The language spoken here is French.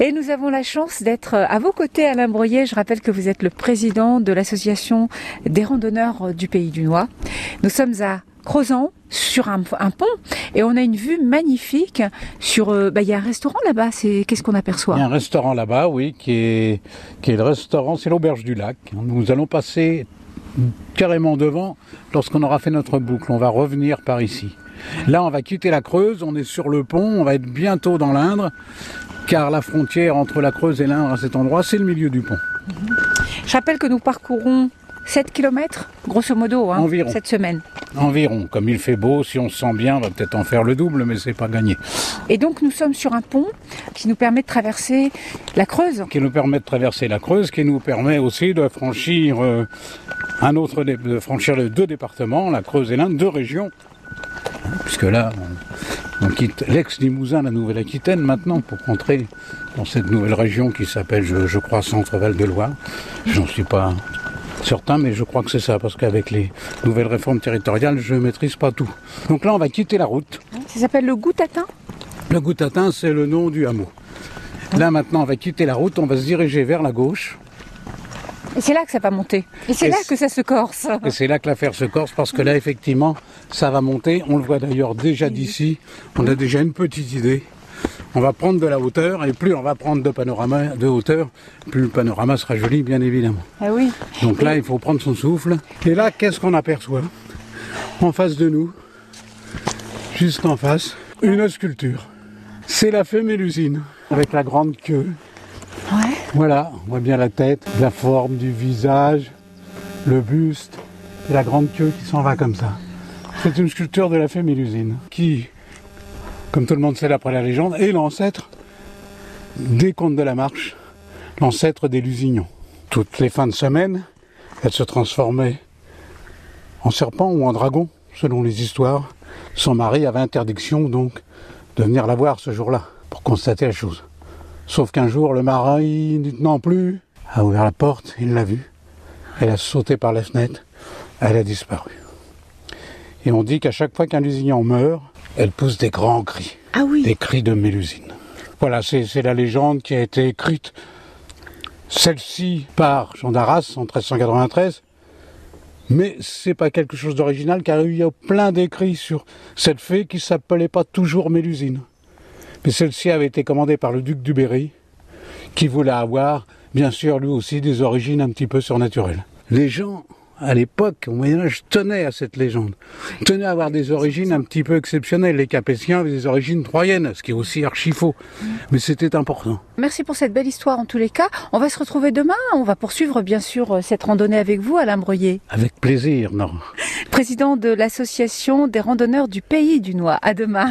Et nous avons la chance d'être à vos côtés, Alain Broyer. Je rappelle que vous êtes le président de l'association des randonneurs du Pays du Noix. Nous sommes à Crozan, sur un, pont, et on a une vue magnifique sur. Euh, bah, il y a un restaurant là-bas. C'est qu'est-ce qu'on aperçoit? Il y a un restaurant là-bas, oui, qui est le restaurant, c'est l'auberge du lac. Nous allons passer carrément devant lorsqu'on aura fait notre boucle. On va revenir par ici. Là, on va quitter la Creuse, on est sur le pont, on va être bientôt dans l'Indre, car la frontière entre la Creuse et l'Indre à cet endroit, c'est le milieu du pont. Je rappelle que nous parcourons 7 km, grosso modo, hein, cette semaine. Environ. Comme il fait beau, si on se sent bien, on va peut-être en faire le double, mais c'est pas gagné. Et donc nous sommes sur un pont qui nous permet de traverser la Creuse. Qui nous permet de traverser la Creuse, qui nous permet aussi de franchir euh, un autre, de franchir les deux départements, la Creuse et l'Inde, deux régions. Puisque là, on, quitte l'ex-Limousin, la Nouvelle-Aquitaine maintenant, pour rentrer dans cette nouvelle région qui s'appelle, je, je crois, Centre-Val de Loire. J'en suis pas certain, mais je crois que c'est ça, parce qu'avec les nouvelles réformes territoriales, je ne maîtrise pas tout. Donc là, on va quitter la route. Ça s'appelle le Goutatin? Le Goutatin, c'est le nom du hameau. Là, maintenant, on va quitter la route, on va se diriger vers la gauche. Et c'est là que ça va monter. Et c'est là que ça se corse. Et c'est là que l'affaire se corse, parce que là, effectivement, ça va monter. On le voit d'ailleurs déjà d'ici. On a déjà une petite idée on va prendre de la hauteur et plus on va prendre de panorama de hauteur, plus le panorama sera joli bien évidemment. Ah oui. Donc là il faut prendre son souffle. Et là qu'est-ce qu'on aperçoit? En face de nous, juste en face, une sculpture. C'est la fée Mélusine avec la grande queue. Voilà, on voit bien la tête, la forme du visage, le buste et la grande queue qui s'en va comme ça. C'est une sculpture de la fée Mélusine qui comme tout le monde sait d'après la légende, est l'ancêtre des contes de la marche, l'ancêtre des Lusignons. Toutes les fins de semaine, elle se transformait en serpent ou en dragon, selon les histoires. Son mari avait interdiction donc de venir la voir ce jour-là pour constater la chose. Sauf qu'un jour, le mari, non plus, a ouvert la porte, il l'a vue. Elle a sauté par la fenêtre, elle a disparu. Et on dit qu'à chaque fois qu'un Lusignan meurt, elle pousse des grands cris. Ah oui. Des cris de Mélusine. Voilà, c'est la légende qui a été écrite, celle-ci par Jean d'Arras en 1393. Mais c'est pas quelque chose d'original car il y a plein d'écrits sur cette fée qui s'appelait pas toujours Mélusine. Mais celle-ci avait été commandée par le duc du Berry, qui voulait avoir, bien sûr, lui aussi des origines un petit peu surnaturelles. Les gens à l'époque, au Moyen-Âge, tenait à cette légende. Tenait à avoir des origines un petit peu exceptionnelles. Les Capétiens avaient des origines troyennes, ce qui est aussi archi faux. Mais c'était important. Merci pour cette belle histoire en tous les cas. On va se retrouver demain. On va poursuivre bien sûr cette randonnée avec vous, Alain Breuillet. Avec plaisir, non. Président de l'association des randonneurs du Pays du Noix. À demain.